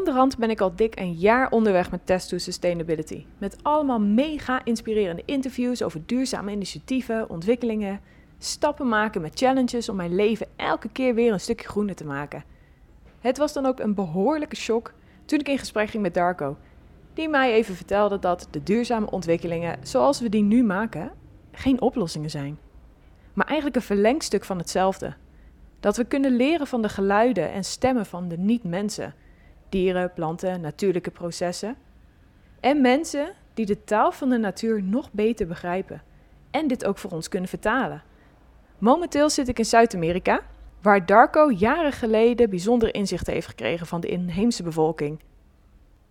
onderhand ben ik al dik een jaar onderweg met Test to Sustainability. Met allemaal mega inspirerende interviews over duurzame initiatieven, ontwikkelingen, stappen maken met challenges om mijn leven elke keer weer een stukje groener te maken. Het was dan ook een behoorlijke shock toen ik in gesprek ging met Darko, die mij even vertelde dat de duurzame ontwikkelingen zoals we die nu maken geen oplossingen zijn, maar eigenlijk een verlengstuk van hetzelfde. Dat we kunnen leren van de geluiden en stemmen van de niet-mensen, dieren, planten, natuurlijke processen. En mensen die de taal van de natuur nog beter begrijpen en dit ook voor ons kunnen vertalen. Momenteel zit ik in Zuid-Amerika, waar Darko jaren geleden bijzondere inzichten heeft gekregen van de inheemse bevolking.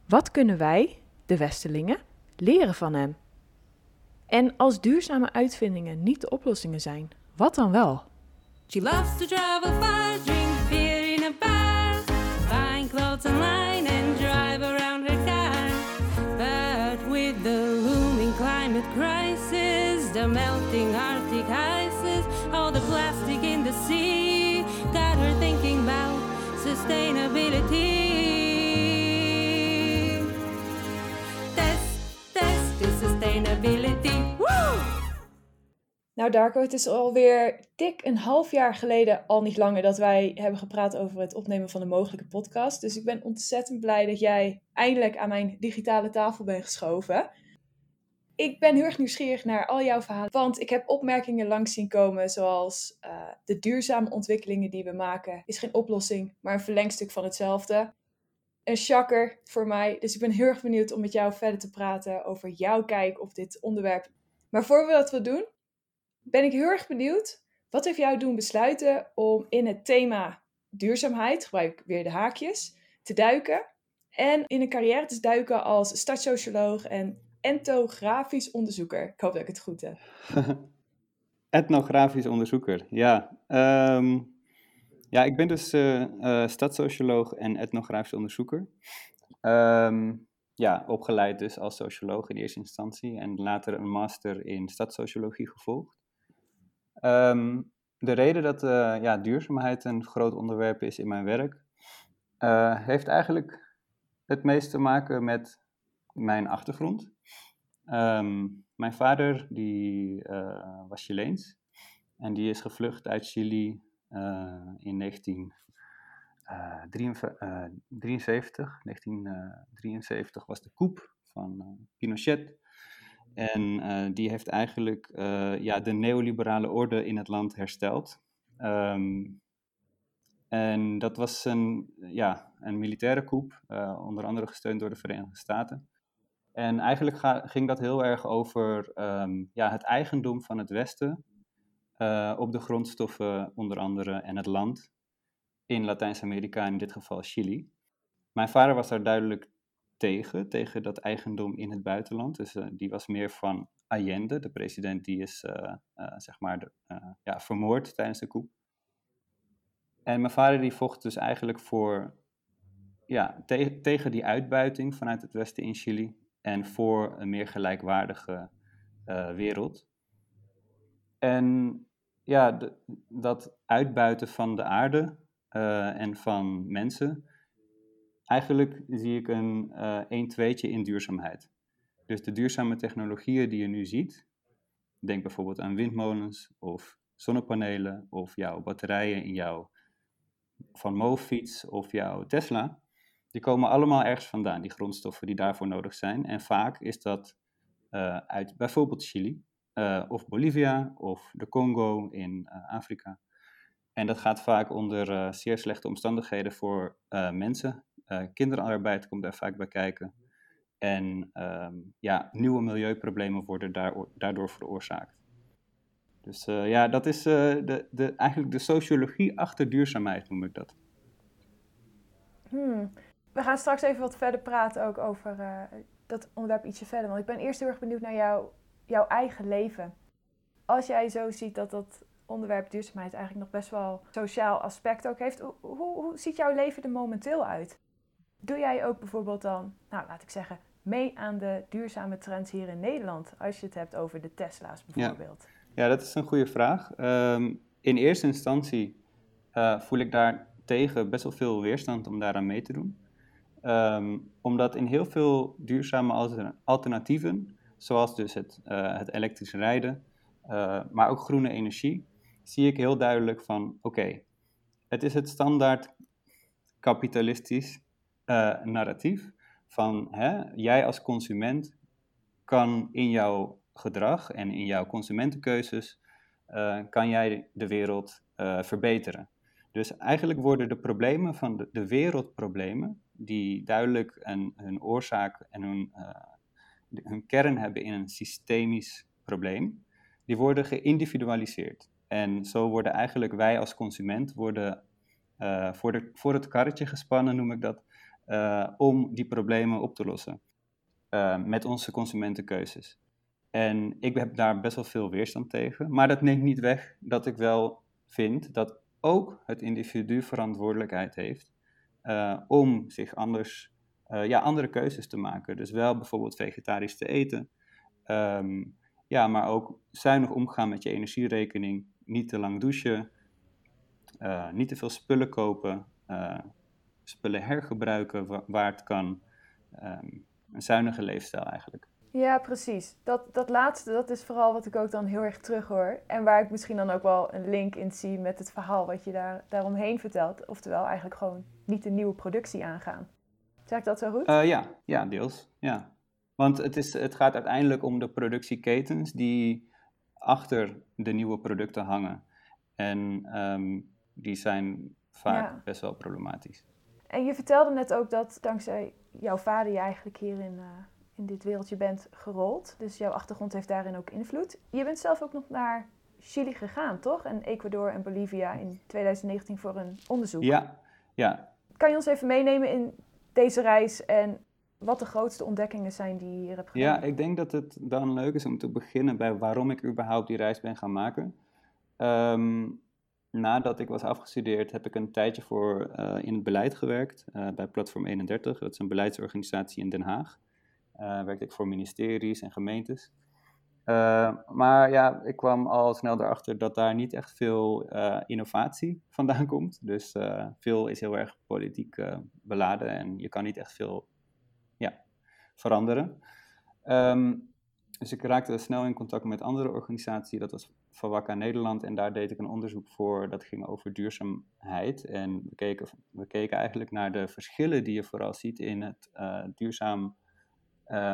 Wat kunnen wij, de Westelingen, leren van hem? En als duurzame uitvindingen niet de oplossingen zijn, wat dan wel? The melting Arctic ices, all the plastic in the sea, got her thinking about sustainability. Test, test is sustainability. Woo! Nou Darko, het is alweer dik een half jaar geleden, al niet langer, dat wij hebben gepraat over het opnemen van een mogelijke podcast. Dus ik ben ontzettend blij dat jij eindelijk aan mijn digitale tafel bent geschoven. Ik ben heel erg nieuwsgierig naar al jouw verhalen, want ik heb opmerkingen langs zien komen zoals eh, de duurzame ontwikkelingen die we maken is geen oplossing, maar een verlengstuk van hetzelfde. Een shakker voor mij, dus ik ben heel erg benieuwd om met jou verder te praten over jouw kijk op dit onderwerp. Maar voor we dat wat doen, ben ik heel erg benieuwd. Wat heeft jou doen besluiten om in het thema duurzaamheid, gebruik ik weer de haakjes, te duiken? En in een carrière te duiken als stadssocioloog en entografisch onderzoeker. Ik hoop dat ik het goed heb. Etnografisch onderzoeker, ja. Ehm, ja, ik ben dus eh eh, stadssocioloog en etnografisch onderzoeker. Ehm, ja, opgeleid dus als socioloog in eerste instantie en later een master in stadssociologie gevolgd. Ehm, de reden dat eh, ja, duurzaamheid een groot onderwerp is in mijn werk, heeft eigenlijk het meest te maken met mijn achtergrond. Ehm, mijn vader die, eh, was Chileens en die is gevlucht uit Chili eh, in 1973. 1973 was de coup van eh, Pinochet. En eh, die heeft eigenlijk eh, ja, de neoliberale orde in het land hersteld. Ehm, en dat was een, ja, een militaire coup, eh, onder andere gesteund door de Verenigde Staten. En eigenlijk ging dat heel erg over ehm, ja, het eigendom van het Westen eh, op de grondstoffen, onder andere, en het land in Latijns-Amerika, in dit geval Chili. Mijn vader was daar duidelijk tegen, tegen dat eigendom in het buitenland. Dus eh, die was meer van Allende, de president die is eh, zeg maar ja, vermoord tijdens de coup. En mijn vader die vocht dus eigenlijk voor, ja, te- tegen die uitbuiting vanuit het Westen in Chili en voor een meer gelijkwaardige eh, wereld. En ja, dat uitbuiten van de aarde eh, en van mensen, eigenlijk zie ik een eh een tweetje in duurzaamheid. Dus de duurzame technologieën die je nu ziet, denk bijvoorbeeld aan windmolens of zonnepanelen of jouw batterijen in jouw Van Moofiets of jouw Tesla, die komen allemaal ergens vandaan, die grondstoffen die daarvoor nodig zijn. En vaak is dat eh, uit bijvoorbeeld Chili eh, of Bolivia of de Congo in eh, Afrika. En dat gaat vaak onder zeer slechte omstandigheden voor mensen. Kinderarbeid komt daar vaak bij kijken. En ehm, ja, nieuwe milieuproblemen worden daardoor, veroorzaakt. Dus ja, dat is de, de, eigenlijk de sociologie achter duurzaamheid, noem ik dat. Hmm. We gaan straks even wat verder praten ook over eh, dat onderwerp ietsje verder. Want ik ben eerst heel erg benieuwd naar jou, jouw eigen leven. Als jij zo ziet dat dat onderwerp duurzaamheid eigenlijk nog best wel sociaal aspect ook heeft. Hoe, hoe, hoe ziet jouw leven er momenteel uit? Doe jij ook bijvoorbeeld dan, nou laat ik zeggen, mee aan de duurzame trends hier in Nederland? Als je het hebt over de Tesla's bijvoorbeeld. Ja, dat is een goede vraag. Ehm, in eerste instantie eh, voel ik daar tegen best wel veel weerstand om daaraan mee te doen. Ehm, omdat in heel veel duurzame alter- alternatieven, zoals dus het, eh, het elektrisch rijden, eh, maar ook groene energie, zie ik heel duidelijk van, oké, het is het standaard kapitalistisch eh, narratief van hè, jij als consument kan in jouw gedrag en in jouw consumentenkeuzes, kan jij de wereld verbeteren. Dus eigenlijk worden de problemen van de, de wereldproblemen, die duidelijk een, hun oorzaak en hun, eh, hun kern hebben in een systemisch probleem, die worden geïndividualiseerd. En zo worden eigenlijk wij als consument worden, eh, voor, de, voor het karretje gespannen, noem ik dat, eh, om die problemen op te lossen. met onze consumentenkeuzes. En ik heb daar best wel veel weerstand tegen. Maar dat neemt niet weg dat ik wel vind dat ook het individu verantwoordelijkheid heeft om zich anders, eh, ja, andere keuzes te maken. Dus wel bijvoorbeeld vegetarisch te eten. Ehm, ja, maar ook zuinig omgaan met je energierekening. Niet te lang douchen. eh, niet te veel spullen kopen. eh, spullen hergebruiken wa- waar het kan. Ehm, een zuinige leefstijl eigenlijk. Ja, precies. Dat, dat laatste, dat is vooral wat ik ook dan heel erg terug hoor. En waar ik misschien dan ook wel een link in zie met het verhaal wat je daar, daaromheen vertelt. Oftewel eigenlijk gewoon niet een nieuwe productie aangaan. Zeg ik dat zo goed? Eh, ja, ja, deels. Ja. Want het, is, het gaat uiteindelijk om de productieketens die achter de nieuwe producten hangen. En ehm, die zijn vaak Ja. best wel problematisch. En je vertelde net ook dat dankzij jouw vader je eigenlijk hier in, eh, in dit wereldje bent gerold. Dus jouw achtergrond heeft daarin ook invloed. Je bent zelf ook nog naar Chili gegaan, toch? En Ecuador en Bolivia in 2019 voor een onderzoek. Ja, ja. Kan je ons even meenemen in deze reis en wat de grootste ontdekkingen zijn die je hier hebt gedaan? ja, ik denk dat het dan leuk is om te beginnen bij waarom ik überhaupt die reis ben gaan maken. Ehm, nadat ik was afgestudeerd heb ik een tijdje voor eh, in het beleid gewerkt eh, bij Platform 31. Dat is een beleidsorganisatie in Den Haag. Eh werkte ik voor ministeries en gemeentes. Eh, maar ja, ik kwam al snel erachter dat daar niet echt veel eh, innovatie vandaan komt. Dus veel is heel erg politiek beladen en je kan niet echt veel ja, veranderen. Ehm, dus ik raakte snel in contact met andere organisaties. Dat was Fawaka Nederland en daar deed ik een onderzoek voor. Dat ging over duurzaamheid. En we keken, we keken eigenlijk naar de verschillen die je vooral ziet in het duurzaam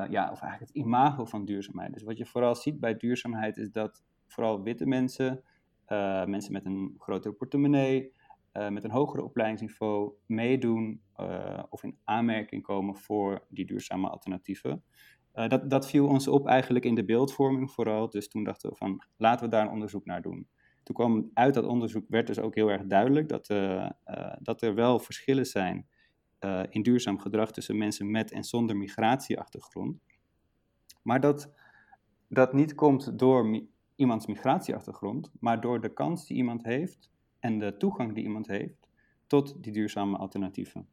ja, of eigenlijk het imago van duurzaamheid. Dus wat je vooral ziet bij duurzaamheid is dat vooral witte mensen, eh, mensen met een grotere portemonnee, eh, met een hoger opleidingsniveau meedoen eh, of in aanmerking komen voor die duurzame alternatieven. Eh, dat, dat viel ons op eigenlijk in de beeldvorming vooral. Dus toen dachten we van laten we daar een onderzoek naar doen. Toen kwam uit dat onderzoek werd dus ook heel erg duidelijk dat, eh, eh, dat er wel verschillen zijn eh, in duurzaam gedrag tussen mensen met en zonder migratieachtergrond. Maar dat dat niet komt door iemands migratieachtergrond, maar door de kans die iemand heeft en de toegang die iemand heeft tot die duurzame alternatieven.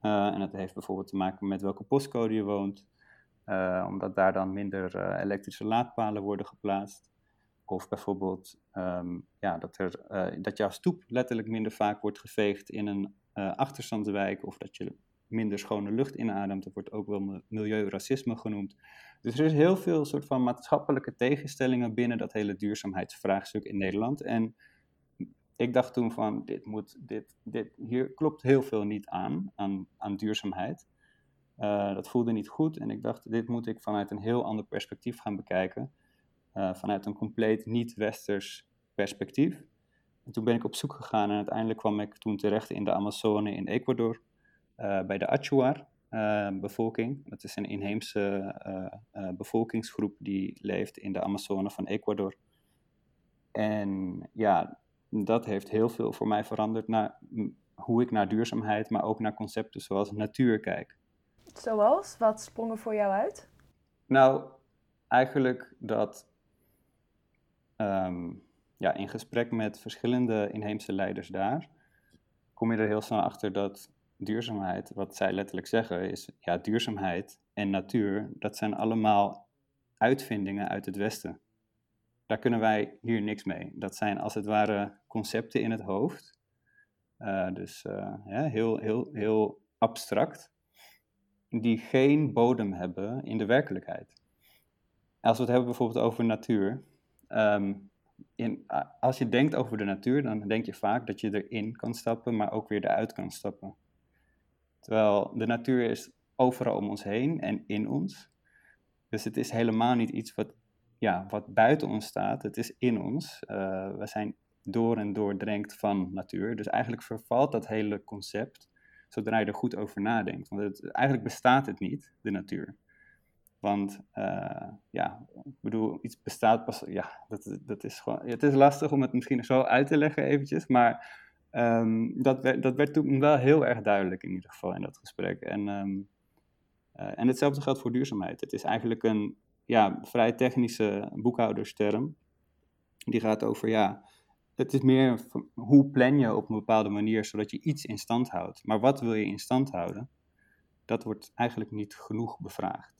Eh, en dat heeft bijvoorbeeld te maken met welke postcode je woont, eh, omdat daar dan minder elektrische laadpalen worden geplaatst. Of bijvoorbeeld ehm, ja, dat, er, dat jouw stoep letterlijk minder vaak wordt geveegd in een achterstandswijk, of dat je minder schone lucht inademt. Dat wordt ook wel mi- milieuracisme genoemd. Dus er is heel veel soort van maatschappelijke tegenstellingen binnen dat hele duurzaamheidsvraagstuk in Nederland. En ik dacht toen van, dit moet, dit, dit, hier klopt heel veel niet aan, aan, aan duurzaamheid. Eh, dat voelde niet goed en ik dacht, dit moet ik vanuit een heel ander perspectief gaan bekijken. Eh, vanuit een compleet niet-westers perspectief. En toen ben ik op zoek gegaan en uiteindelijk kwam ik toen terecht in de Amazone in Ecuador, eh, bij de Achuar eh, bevolking. Dat is een inheemse eh, bevolkingsgroep die leeft in de Amazone van Ecuador. En ja, dat heeft heel veel voor mij veranderd naar hoe ik naar duurzaamheid, maar ook naar concepten zoals natuur kijk. Zoals? Wat sprong er voor jou uit? Nou, eigenlijk dat ehm, ja, in gesprek met verschillende inheemse leiders daar, kom je er heel snel achter dat duurzaamheid, wat zij letterlijk zeggen, is ja, duurzaamheid en natuur, dat zijn allemaal uitvindingen uit het Westen. Daar kunnen wij hier niks mee. Dat zijn als het ware concepten in het hoofd. Eh, dus eh, ja, heel, heel, heel abstract. die geen bodem hebben in de werkelijkheid. Als we het hebben bijvoorbeeld over natuur. ehm, als je denkt over de natuur, dan denk je vaak dat je erin kan stappen, maar ook weer eruit kan stappen. Terwijl de natuur is overal om ons heen en in ons. Dus het is helemaal niet iets wat, ja, wat buiten ons staat. Het is in ons. Eh, we zijn door en door drenkt van natuur. Dus eigenlijk vervalt dat hele concept zodra je er goed over nadenkt. Want het, eigenlijk bestaat het niet, de natuur. Want eh, ja, ik bedoel, iets bestaat pas. Ja, dat, dat is gewoon. Het is lastig om het misschien zo uit te leggen, eventjes. Maar ehm, dat, werd, dat werd toen wel heel erg duidelijk, in ieder geval, in dat gesprek. En, ehm, eh, en hetzelfde geldt voor duurzaamheid. Het is eigenlijk een ja, vrij technische boekhoudersterm. Die gaat over, ja, het is meer hoe plan je op een bepaalde manier zodat je iets in stand houdt. Maar wat wil je in stand houden? Dat wordt eigenlijk niet genoeg bevraagd.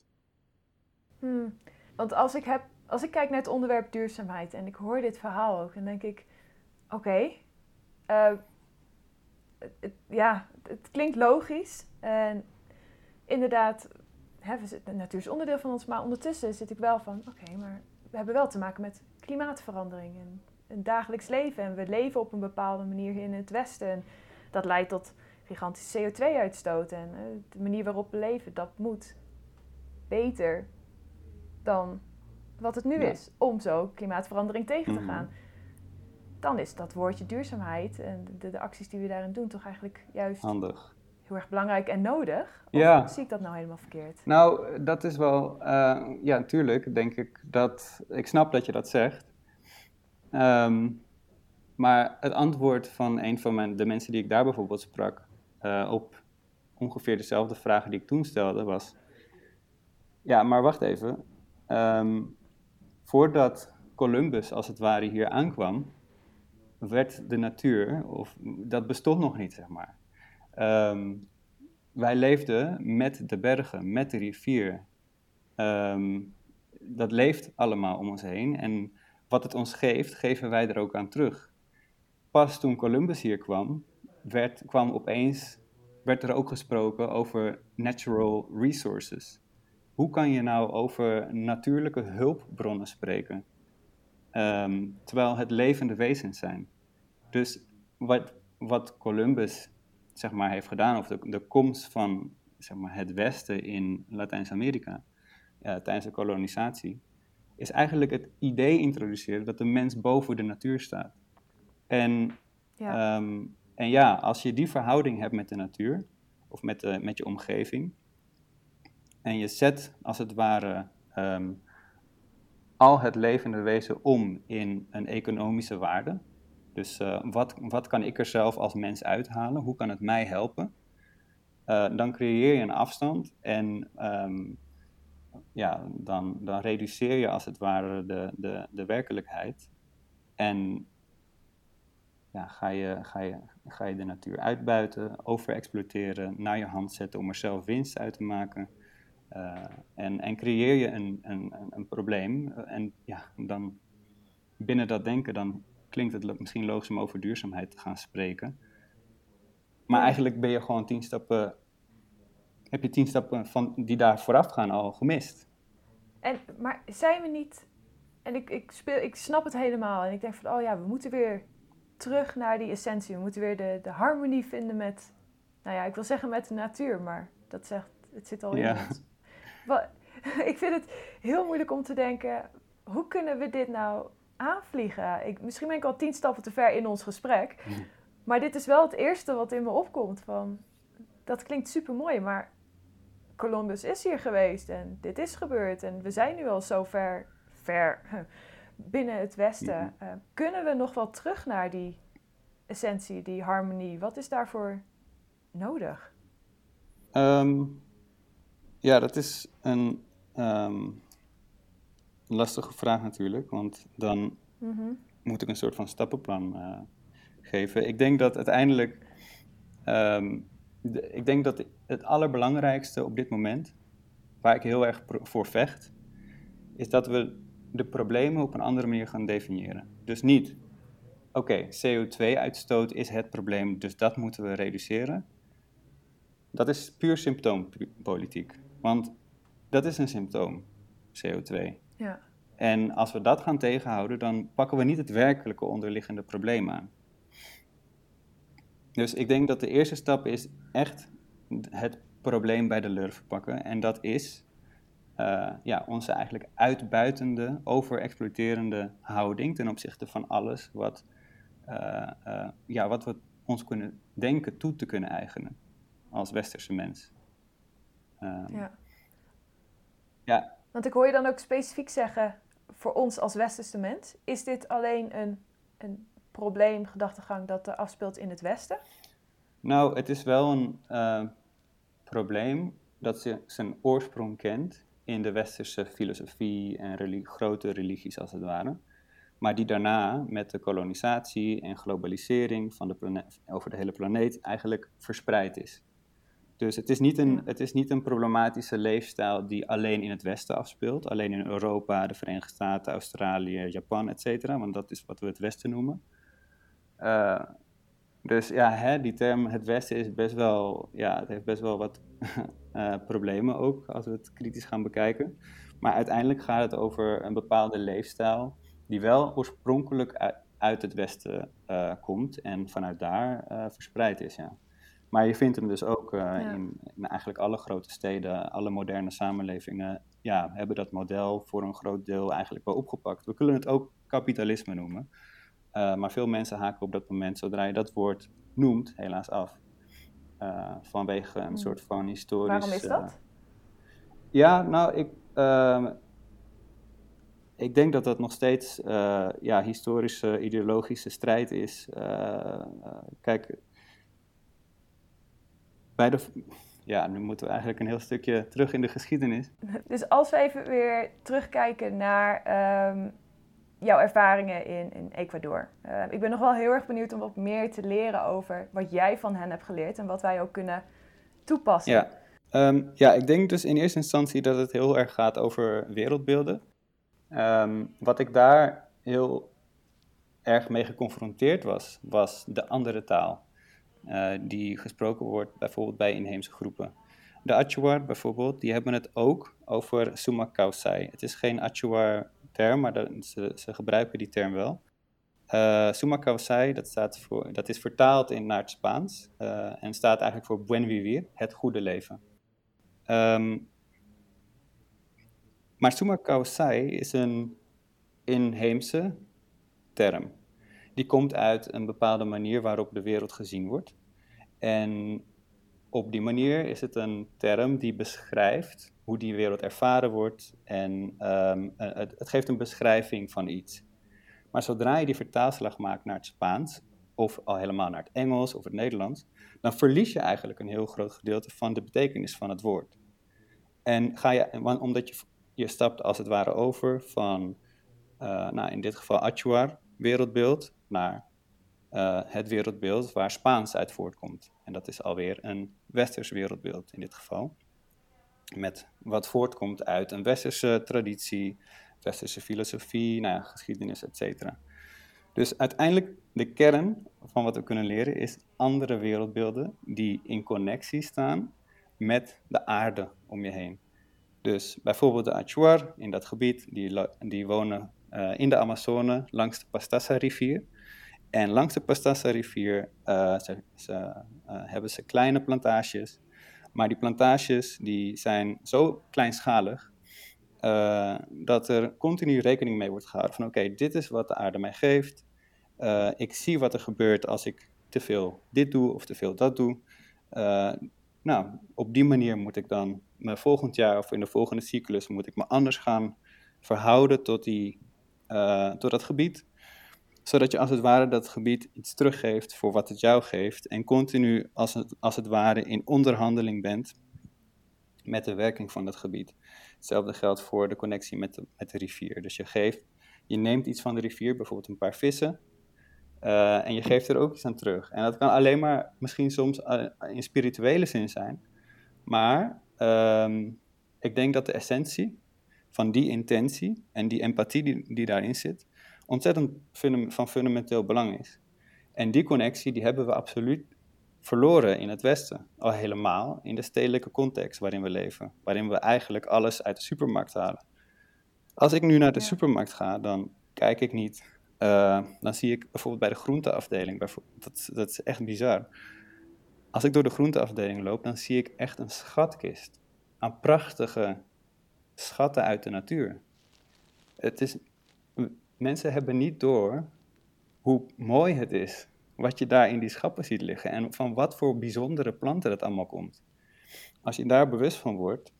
Hmm. Want als ik, heb, als ik kijk naar het onderwerp duurzaamheid en ik hoor dit verhaal ook, dan denk ik: oké, eh, ja, het, klinkt logisch. En inderdaad, hè, natuur is onderdeel van ons, maar ondertussen zit ik wel van: oké, maar we hebben wel te maken met klimaatverandering en een dagelijks leven. En we leven op een bepaalde manier in het Westen. En dat leidt tot gigantische CO2-uitstoot. En eh, de manier waarop we leven, dat moet beter dan wat het nu Ja. is. Om zo klimaatverandering tegen te Mhm. gaan. Dan is dat woordje duurzaamheid en de, de acties die we daarin doen toch eigenlijk juist Handig. heel erg belangrijk en nodig. Of Ja. zie ik dat nou helemaal verkeerd? Nou, dat is wel, eh, ja, natuurlijk denk ik dat, ik snap dat je dat zegt. Ehm, maar het antwoord van een van mijn, de mensen die ik daar bijvoorbeeld sprak, eh, op ongeveer dezelfde vragen die ik toen stelde, was, ja, maar wacht even, Ehm, voordat Columbus als het ware hier aankwam, werd de natuur, of dat bestond nog niet, zeg maar. Ehm, wij leefden met de bergen, met de rivier. Ehm, dat leeft allemaal om ons heen. En wat het ons geeft, geven wij er ook aan terug. Pas toen Columbus hier kwam, werd, kwam opeens, werd er ook gesproken over natural resources. Hoe kan je nou over natuurlijke hulpbronnen spreken? Ehm, terwijl het levende wezens zijn. Dus wat, wat Columbus zeg maar, heeft gedaan, of de, de komst van zeg maar, het Westen in Latijns-Amerika eh, tijdens de kolonisatie, is eigenlijk het idee introduceren dat de mens boven de natuur staat. En Ja. Ehm, en ja, als je die verhouding hebt met de natuur, of met, de, met je omgeving, en je zet als het ware ehm, al het levende wezen om in een economische waarde. Dus eh, wat, wat kan ik er zelf als mens uithalen? Hoe kan het mij helpen? Eh, dan creëer je een afstand en ehm, ja, dan, dan reduceer je als het ware de, de, de werkelijkheid. En ja, ga, je, ga, je, ga je de natuur uitbuiten, overexploiteren, naar je hand zetten om er zelf winst uit te maken. Eh, en, en creëer je een, een, een, een probleem. Eh, En ja, dan binnen dat denken, dan klinkt het misschien logisch om over duurzaamheid te gaan spreken. Maar Ja. eigenlijk ben je gewoon tien stappen, heb je tien stappen van, die daar vooraf gaan al gemist. En, maar zijn we niet... En ik, ik, speel, ik snap het helemaal. En ik denk van, oh ja, we moeten weer terug naar die essentie. We moeten weer de, de harmonie vinden met... Nou ja, ik wil zeggen met de natuur, maar dat zegt... Het zit al Ja. in ons. Ik vind het heel moeilijk om te denken... Hoe kunnen we dit nou aanvliegen? Ik, misschien ben ik al tien stappen te ver in ons gesprek. Maar dit is wel het eerste wat in me opkomt. Van, dat klinkt super mooi, maar Columbus is hier geweest en dit is gebeurd. En we zijn nu al zo ver, ver binnen het Westen. Eh, kunnen we nog wel terug naar die essentie, die harmonie? Wat is daarvoor nodig? Ehm, ja, dat is een ehm, lastige vraag natuurlijk, want dan Mhm. moet ik een soort van stappenplan eh, geven. Ik denk dat uiteindelijk, ehm, de- ik denk dat het allerbelangrijkste op dit moment, waar ik heel erg voor vecht, is dat we de problemen op een andere manier gaan definiëren. Dus niet, oké, CO2-uitstoot is het probleem, dus dat moeten we reduceren. dat is puur symptoompolitiek. Want dat is een symptoom, CO2. Ja. En als we dat gaan tegenhouden, dan pakken we niet het werkelijke onderliggende probleem aan. Dus ik denk dat de eerste stap is echt het probleem bij de lurf pakken. En dat is uh, ja, onze eigenlijk uitbuitende, overexploiterende houding ten opzichte van alles wat, uh, uh, ja, wat we ons kunnen denken toe te kunnen eigenen als westerse mens. Um, ja. ja. Want ik hoor je dan ook specifiek zeggen, voor ons als westerse mens, is dit alleen een, een probleem, gedachtegang dat er afspeelt in het Westen? Nou, het is wel een uh, probleem dat ze zijn oorsprong kent in de westerse filosofie en religie, grote religies als het ware. Maar die daarna met de kolonisatie en globalisering van de planeet, over de hele planeet eigenlijk verspreid is. Dus het is, niet een, het is niet een problematische leefstijl die alleen in het Westen afspeelt, alleen in Europa, de Verenigde Staten, Australië, Japan, etc. Want dat is wat we het Westen noemen. Uh, dus ja, hè, die term het Westen is best wel, ja, het heeft best wel wat uh, problemen ook, als we het kritisch gaan bekijken. Maar uiteindelijk gaat het over een bepaalde leefstijl die wel oorspronkelijk uit, uit het Westen uh, komt en vanuit daar verspreid is, ja. Maar je vindt hem dus ook ja. in, in, eigenlijk alle grote steden, alle moderne samenlevingen, ja, hebben dat model voor een groot deel eigenlijk wel opgepakt. We kunnen het ook kapitalisme noemen. Uh, maar veel mensen haken op dat moment, zodra je dat woord noemt, helaas af. Uh, vanwege een hmm. soort van historisch... Waarom is dat? Ja, nou, ik, ehm, ik denk dat dat nog steeds ja, historische, ideologische strijd is. kijk, bij de... Ja, nu moeten we eigenlijk een heel stukje terug in de geschiedenis. Dus als we even weer terugkijken naar... Um jouw ervaringen in, in Ecuador. Uh, ik ben nog wel heel erg benieuwd om wat meer te leren over wat jij van hen hebt geleerd en wat wij ook kunnen toepassen. Ja, um, ja ik denk dus in eerste instantie dat het heel erg gaat over wereldbeelden. Um, wat ik daar heel erg mee geconfronteerd was, was de andere taal. Uh, die gesproken wordt bijvoorbeeld bij inheemse groepen. De Achuar bijvoorbeeld, die hebben het ook over Sumakausai. Het is geen Achuar term, maar dat, ze, ze, gebruiken die term wel. Uh, Suma Kawasai, dat, staat voor, dat is vertaald in, naar het Spaans uh, en staat eigenlijk voor buen vivir, het goede leven. Um, maar Suma Kawasai is een inheemse term. Die komt uit een bepaalde manier waarop de wereld gezien wordt. En op die manier is het een term die beschrijft hoe die wereld ervaren wordt en um, het, het, geeft een beschrijving van iets. Maar zodra je die vertaalslag maakt naar het Spaans, of al helemaal naar het Engels of het Nederlands, dan verlies je eigenlijk een heel groot gedeelte van de betekenis van het woord. En ga je, omdat je, je stapt als het ware over van, uh, nou in dit geval Achuar, wereldbeeld, naar uh, het wereldbeeld waar Spaans uit voortkomt. En dat is alweer een westers wereldbeeld in dit geval met wat voortkomt uit een westerse traditie, westerse filosofie, nou ja, geschiedenis, etc. Dus uiteindelijk de kern van wat we kunnen leren is andere wereldbeelden die in connectie staan met de aarde om je heen. Dus bijvoorbeeld de Achuar in dat gebied, die, die wonen uh, in de Amazone langs de Pastassa-rivier. En langs de Pastassa-rivier uh, ze, ze, uh, hebben ze kleine plantages maar die plantages die zijn zo kleinschalig uh, dat er continu rekening mee wordt gehouden van oké, dit is wat de aarde mij geeft. Ik zie wat er gebeurt als ik te veel dit doe of te veel dat doe. Nou, op die manier moet ik dan me volgend jaar of in de volgende cyclus moet ik me anders gaan verhouden tot, die, tot dat gebied zodat je als het ware dat gebied iets teruggeeft voor wat het jou geeft en continu als het, als het ware in onderhandeling bent met de werking van dat gebied. Hetzelfde geldt voor de connectie met de, met de rivier. Dus je geeft, je neemt iets van de rivier, bijvoorbeeld een paar vissen, uh, en je geeft er ook iets aan terug. En dat kan alleen maar misschien soms uh, in spirituele zin zijn, maar um, ik denk dat de essentie van die intentie en die empathie die, die daarin zit, ontzettend van fundamenteel belang is. En die connectie die hebben we absoluut verloren in het Westen. Al helemaal in de stedelijke context waarin we leven. Waarin we eigenlijk alles uit de supermarkt halen. Als ik nu naar de supermarkt ga, dan kijk ik niet. eh, dan zie ik bijvoorbeeld bij de groenteafdeling. Dat, dat is echt bizar. Als ik door de groenteafdeling loop, dan zie ik echt een schatkist. Aan prachtige schatten uit de natuur. Het is, mensen hebben niet door hoe mooi het is. Wat je daar in die schappen ziet liggen. En van wat voor bijzondere planten dat allemaal komt. Als je daar bewust van wordt,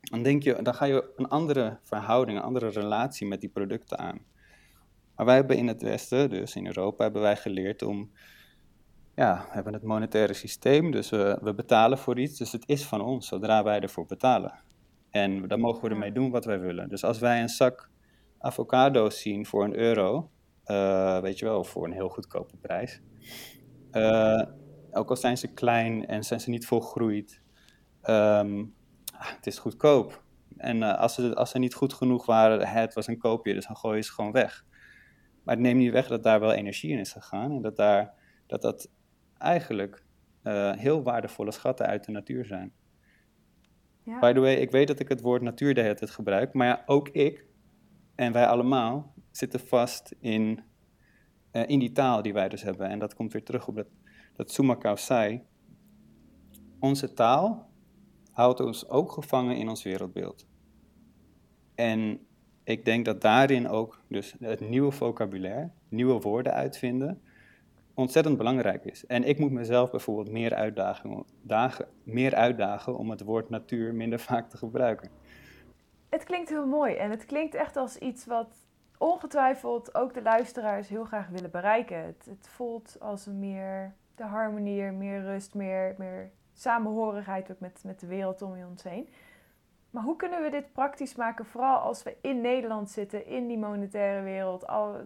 dan, denk je, dan ga je een andere verhouding, een andere relatie met die producten aan. Maar wij hebben in het Westen, dus in Europa, hebben wij geleerd om. Ja, we hebben het monetaire systeem, dus we, we betalen voor iets. Dus het is van ons zodra wij ervoor betalen. En dan mogen we ermee doen wat wij willen. Dus als wij een zak avocado's zien voor een euro, eh, weet je wel, voor een heel goedkope prijs. eh, ook al zijn ze klein en zijn ze niet volgroeid, ehm, ah, het is goedkoop. En eh, als, ze, als ze niet goed genoeg waren, het was een koopje, dus dan gooi je ze gewoon weg. Maar het neemt niet weg dat daar wel energie in is gegaan en dat daar, dat, dat eigenlijk heel waardevolle schatten uit de natuur zijn. Ja. By the way, ik weet dat ik het woord natuur de hele tijd gebruik, maar ja, ook ik en wij allemaal zitten vast in, eh, in die taal die wij dus hebben. En dat komt weer terug op dat, dat Sumakau zei. Onze taal houdt ons ook gevangen in ons wereldbeeld. En ik denk dat daarin ook dus het nieuwe vocabulaire, nieuwe woorden uitvinden, ontzettend belangrijk is. En ik moet mezelf bijvoorbeeld meer uitdagen, dagen, meer uitdagen om het woord natuur minder vaak te gebruiken. Het klinkt heel mooi en het klinkt echt als iets wat ongetwijfeld ook de luisteraars heel graag willen bereiken. Het, het voelt als een meer de harmonie, meer rust, meer, meer samenhorigheid ook met, met de wereld om ons heen. Maar hoe kunnen we dit praktisch maken, vooral als we in Nederland zitten, in die monetaire wereld? Al,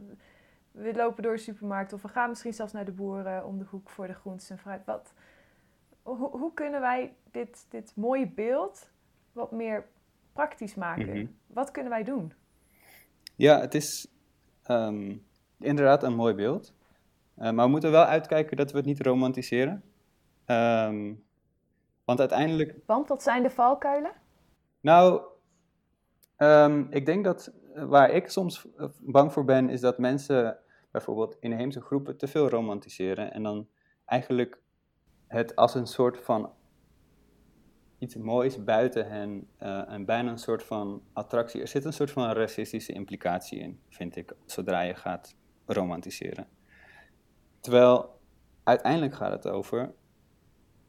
we lopen door de supermarkt of we gaan misschien zelfs naar de boeren om de hoek voor de groenten en fruit. Wat, hoe, hoe kunnen wij dit, dit mooie beeld wat meer praktisch maken? Mhm. Wat kunnen wij doen? Ja, het is ehm, inderdaad een mooi beeld. Eh, maar we moeten wel uitkijken dat we het niet romantiseren. Ehm, want uiteindelijk Want dat zijn de valkuilen? Nou, ehm, ik denk dat eh, waar ik soms eh, bang voor ben, is dat mensen bijvoorbeeld inheemse groepen te veel romantiseren en dan eigenlijk het als een soort van iets moois buiten hen eh, en bijna een soort van attractie. Er zit een soort van racistische implicatie in, vind ik, zodra je gaat romantiseren. Terwijl uiteindelijk gaat het over,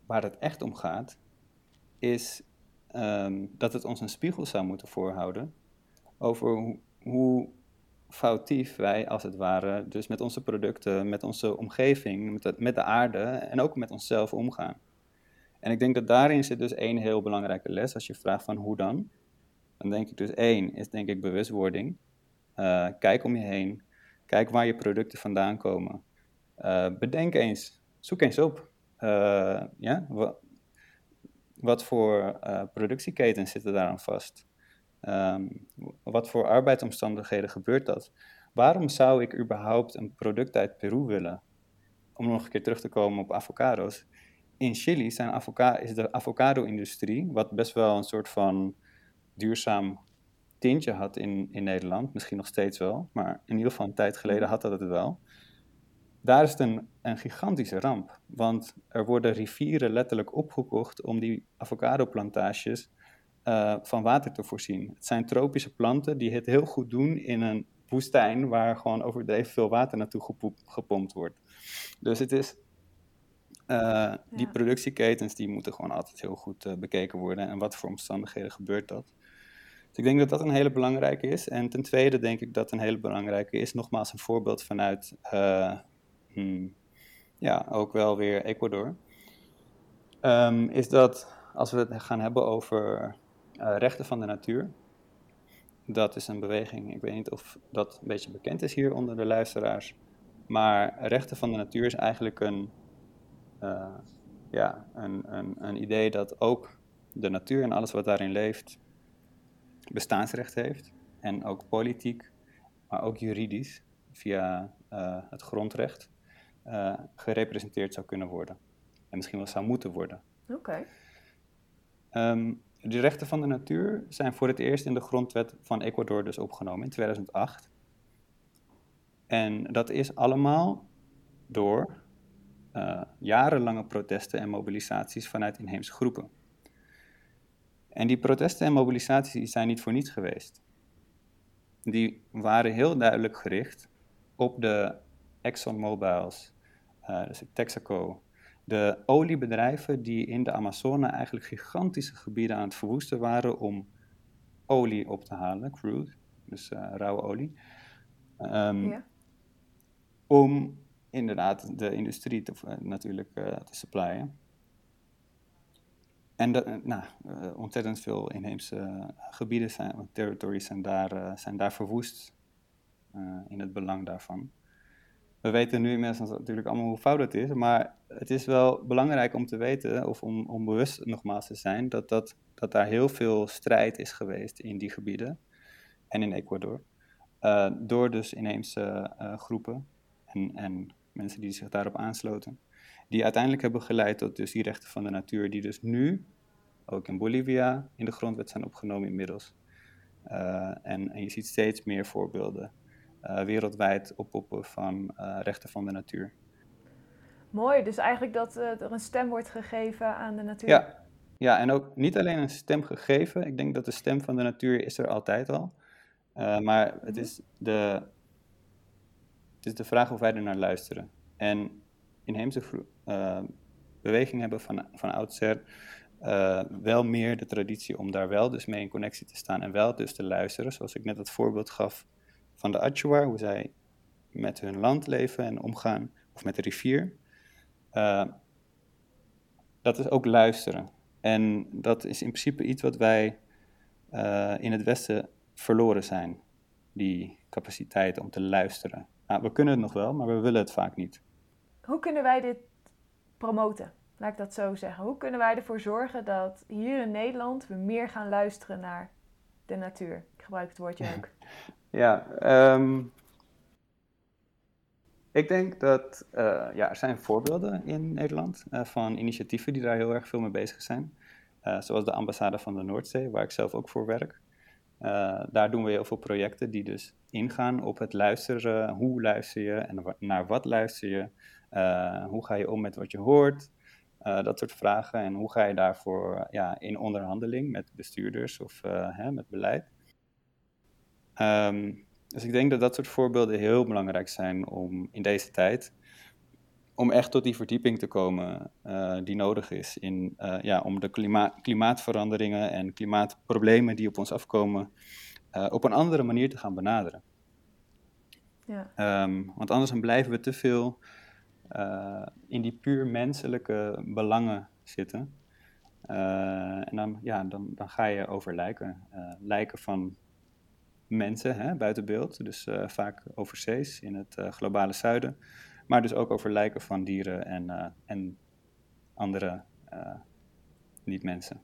waar het echt om gaat, is ehm, dat het ons een spiegel zou moeten voorhouden over hoe, foutief wij als het ware dus met onze producten, met onze omgeving, met met de aarde en ook met onszelf omgaan. En ik denk dat daarin zit dus één heel belangrijke les. Als je vraagt van hoe dan, dan denk ik dus één is denk ik bewustwording. Eh, kijk om je heen, kijk waar je producten vandaan komen. Eh, bedenk eens, zoek eens op. Eh, ja, wa- wat voor productieketens zitten daaraan vast? Ehm, wat voor arbeidsomstandigheden gebeurt dat? Waarom zou ik überhaupt een product uit Peru willen? Om nog een keer terug te komen op avocado's. In Chili zijn is de avocado-industrie, wat best wel een soort van duurzaam tintje had in, in Nederland, misschien nog steeds wel, maar in ieder geval een tijd geleden had dat het wel. Daar is het een, een gigantische ramp, want er worden rivieren letterlijk opgekocht om die avocadoplantages eh, van water te voorzien. Het zijn tropische planten die het heel goed doen in een woestijn waar gewoon overdreven veel water naartoe gepo- gepompt wordt. Dus het is, eh, die productieketens die moeten gewoon altijd heel goed eh, bekeken worden en wat voor omstandigheden gebeurt dat. Dus ik denk dat dat een hele belangrijke is. En ten tweede denk ik dat een hele belangrijke is, nogmaals een voorbeeld vanuit, eh, hmm, ja, ook wel weer Ecuador. Ehm, is dat als we het gaan hebben over rechten van de natuur, dat is een beweging, ik weet niet of dat een beetje bekend is hier onder de luisteraars, maar rechten van de natuur is eigenlijk een, eh, ja, een, een, een idee dat ook de natuur en alles wat daarin leeft bestaansrecht heeft. En ook politiek, maar ook juridisch, via eh, het grondrecht, eh, gerepresenteerd zou kunnen worden. en misschien wel zou moeten worden. Oké. Ehm, de rechten van de natuur zijn voor het eerst in de grondwet van Ecuador dus opgenomen in 2008. En dat is allemaal door eh, jarenlange protesten en mobilisaties vanuit inheemse groepen. En die protesten en mobilisaties zijn niet voor niets geweest. Die waren heel duidelijk gericht op de ExxonMobil's, uh, dus Texaco, de oliebedrijven die in de Amazone eigenlijk gigantische gebieden aan het verwoesten waren om olie op te halen, crude, dus uh, rauwe olie. Um, ja. Om inderdaad de industrie te, uh, natuurlijk uh, te supplyen. En dat, nou, ontzettend veel inheemse gebieden, zijn, territories zijn daar, zijn daar verwoest in het belang daarvan we weten nu inmiddels natuurlijk allemaal hoe fout het is, maar het is wel belangrijk om te weten, of om, om bewust nogmaals te zijn, dat, dat, dat daar heel veel strijd is geweest in die gebieden en in Ecuador. Door dus inheemse groepen en, en mensen die zich daarop aansloten. Die uiteindelijk hebben geleid tot dus die rechten van de natuur, die dus nu, ook in Bolivia, in de grondwet zijn opgenomen inmiddels. Uh, en, en je ziet steeds meer voorbeelden uh, wereldwijd oppoppen van uh, rechten van de natuur. Mooi, dus eigenlijk dat er een stem wordt gegeven aan de natuur. Ja. ja, en ook niet alleen een stem gegeven. Ik denk dat de stem van de natuur is er altijd al. maar het is, de, het is de vraag of wij er naar luisteren. En inheemse bewegingen hebben van, van oudsher wel meer de traditie om daar wel dus mee in connectie te staan en wel dus te luisteren. Zoals ik net het voorbeeld gaf van de Achuar, hoe zij met hun land leven en omgaan, of met de rivier. Uh, dat is ook luisteren. En dat is in principe iets wat wij uh, in het Westen verloren zijn. Die capaciteit om te luisteren. We kunnen het nog wel, maar we willen het vaak niet. Hoe kunnen wij dit promoten? Laat ik dat zo zeggen. Hoe kunnen wij ervoor zorgen dat hier in Nederland we meer gaan luisteren naar de natuur? Ik gebruik het woordje ook. Ja, um, ik denk dat uh, ja, er zijn voorbeelden in Nederland uh, van initiatieven die daar heel erg veel mee bezig zijn. Uh, zoals de ambassade van de Noordzee, waar ik zelf ook voor werk. Daar doen we heel veel projecten die dus ingaan op het luisteren. Hoe luister je en naar wat luister je? hoe ga je om met wat je hoort? dat soort vragen. En hoe ga je daarvoor ja, in onderhandeling met bestuurders of hè, met beleid? Um, dus ik denk dat dat soort voorbeelden heel belangrijk zijn om in deze tijd, om echt tot die verdieping te komen uh, die nodig is in, uh, ja, om de klima klimaatveranderingen en klimaatproblemen die op ons afkomen uh, op een andere manier te gaan benaderen. Ja. Um, want anders dan blijven we te veel in die puur menselijke belangen zitten. en dan, ja, dan, dan ga je over lijken. lijken van mensen hè, buiten beeld. Dus vaak overzees in het globale zuiden. Maar dus ook over lijken van dieren en, uh, en andere niet-mensen.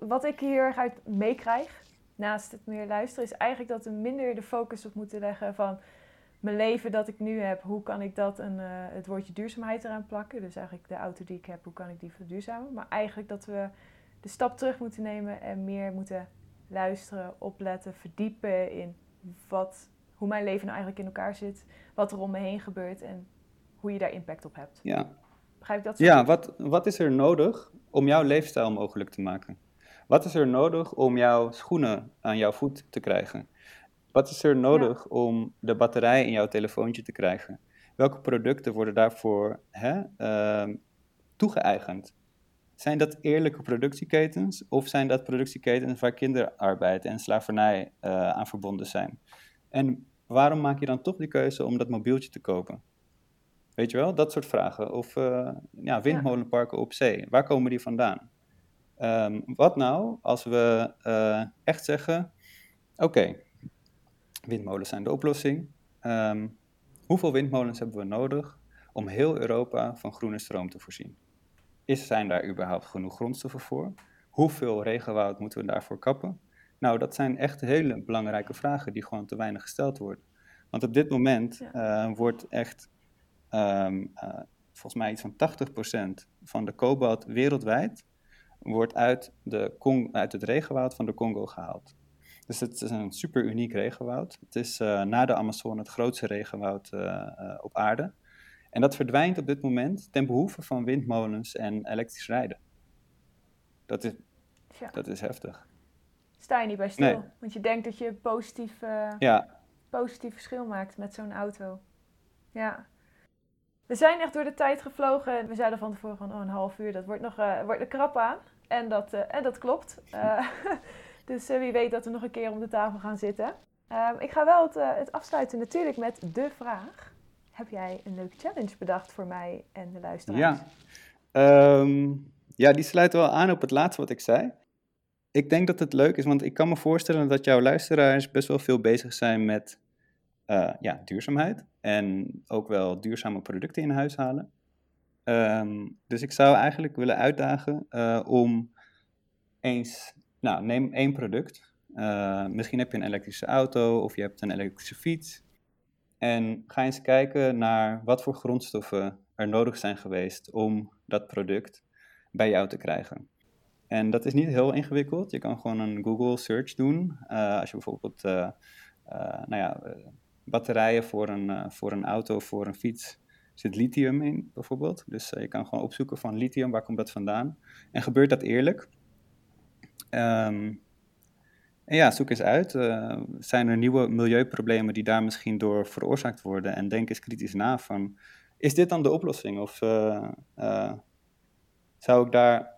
Wat ik hier uit meekrijg, naast het meer luisteren, is eigenlijk dat we minder de focus op moeten leggen van mijn leven dat ik nu heb, hoe kan ik dat een, het woordje duurzaamheid eraan plakken. Dus eigenlijk de auto die ik heb, hoe kan ik die verduurzamen. Maar eigenlijk dat we de stap terug moeten nemen en meer moeten luisteren, opletten, verdiepen in wat, hoe mijn leven nou eigenlijk in elkaar zit, wat er om me heen gebeurt en hoe je daar impact op hebt. Ja. Begrijp ik dat? Zo ja, wat, wat is er nodig om jouw leefstijl mogelijk te maken? Wat is er nodig om jouw schoenen aan jouw voet te krijgen? Wat is er nodig om de batterij in jouw telefoontje te krijgen? Welke producten worden daarvoor hè, uh, toegeëigend? Zijn dat eerlijke productieketens of zijn dat productieketens waar kinderarbeid en slavernij uh, aan verbonden zijn? En waarom maak je dan toch die keuze om dat mobieltje te kopen? Weet je wel, dat soort vragen. Of uh, ja, windmolenparken op zee, waar komen die vandaan? Um, wat nou als we uh, echt zeggen: oké, okay, windmolens zijn de oplossing. Um, hoeveel windmolens hebben we nodig om heel Europa van groene stroom te voorzien? Is, zijn daar überhaupt genoeg grondstoffen voor? Hoeveel regenwoud moeten we daarvoor kappen? Nou, dat zijn echt hele belangrijke vragen die gewoon te weinig gesteld worden. Want op dit moment uh, wordt echt um, uh, volgens mij iets van 80% van de kobalt wereldwijd wordt uit, de Cong uit het regenwoud van de Congo gehaald. Dus het is een super uniek regenwoud. Het is uh, na de Amazone het grootste regenwoud uh, op aarde. En dat verdwijnt op dit moment ten behoeve van windmolens en elektrisch rijden. Dat is, Ja. dat is heftig. Sta je niet bij stil, Nee. want je denkt dat je positief, eh, Ja, positief verschil maakt met zo'n auto. Ja. We zijn echt door de tijd gevlogen. We zeiden van tevoren van oh, een half uur, dat wordt nog eh, wordt er krap aan. En dat, eh, en dat klopt. Eh, dus wie weet dat we nog een keer om de tafel gaan zitten. Ehm, ik ga wel het, het afsluiten natuurlijk met de vraag. Heb jij een leuke challenge bedacht voor mij en de luisteraars? ja. Ehm, ja, die sluit wel aan op het laatste wat ik zei. Ik denk dat het leuk is, want ik kan me voorstellen dat jouw luisteraars best wel veel bezig zijn met ja, duurzaamheid. En ook wel duurzame producten in huis halen. Ehm, dus ik zou eigenlijk willen uitdagen eh, om eens, nou, neem één product. Eh, misschien heb je een elektrische auto of je hebt een elektrische fiets. En ga eens kijken naar wat voor grondstoffen er nodig zijn geweest om dat product bij jou te krijgen. En dat is niet heel ingewikkeld. Je kan gewoon een Google search doen. Eh, als je bijvoorbeeld nou ja, batterijen voor een, eh, voor een auto, voor een fiets, zit lithium in bijvoorbeeld. Dus eh, je kan gewoon opzoeken van lithium, waar komt dat vandaan? En gebeurt dat eerlijk? Ehm, en ja, zoek eens uit. eh, zijn er nieuwe milieuproblemen die daar misschien door veroorzaakt worden? En denk eens kritisch na van, is dit dan de oplossing? Of zou ik daar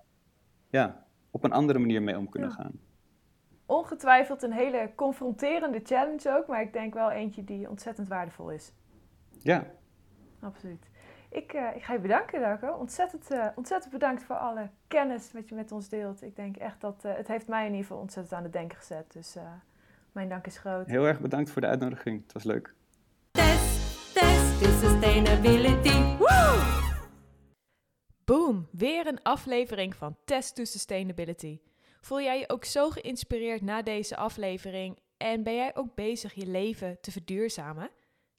ja, op een andere manier mee om kunnen Ja. gaan? Ongetwijfeld een hele confronterende challenge ook, maar ik denk wel eentje die ontzettend waardevol is. Ja, Absoluut. Ik, eh, ik ga je bedanken, Darko. Ontzettend, eh, ontzettend bedankt voor alle kennis wat je met ons deelt. Ik denk echt dat eh, het heeft mij in ieder geval ontzettend aan het denken gezet. Dus eh, mijn dank is groot. heel erg bedankt voor de uitnodiging. Het was leuk. Test, test to sustainability. Woo! Boom, weer een aflevering van Test to Sustainability. Voel jij je ook zo geïnspireerd na deze aflevering en ben jij ook bezig je leven te verduurzamen?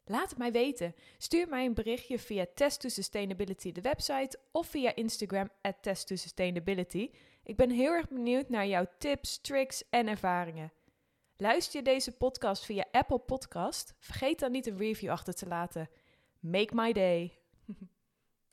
Laat het mij weten. Stuur mij een berichtje via Test to Sustainability, de website, of via Instagram at Test to Sustainability. Ik ben heel erg benieuwd naar jouw tips, tricks en ervaringen. Luister je deze podcast via Apple Podcast? Vergeet dan niet een review achter te laten. Make my day.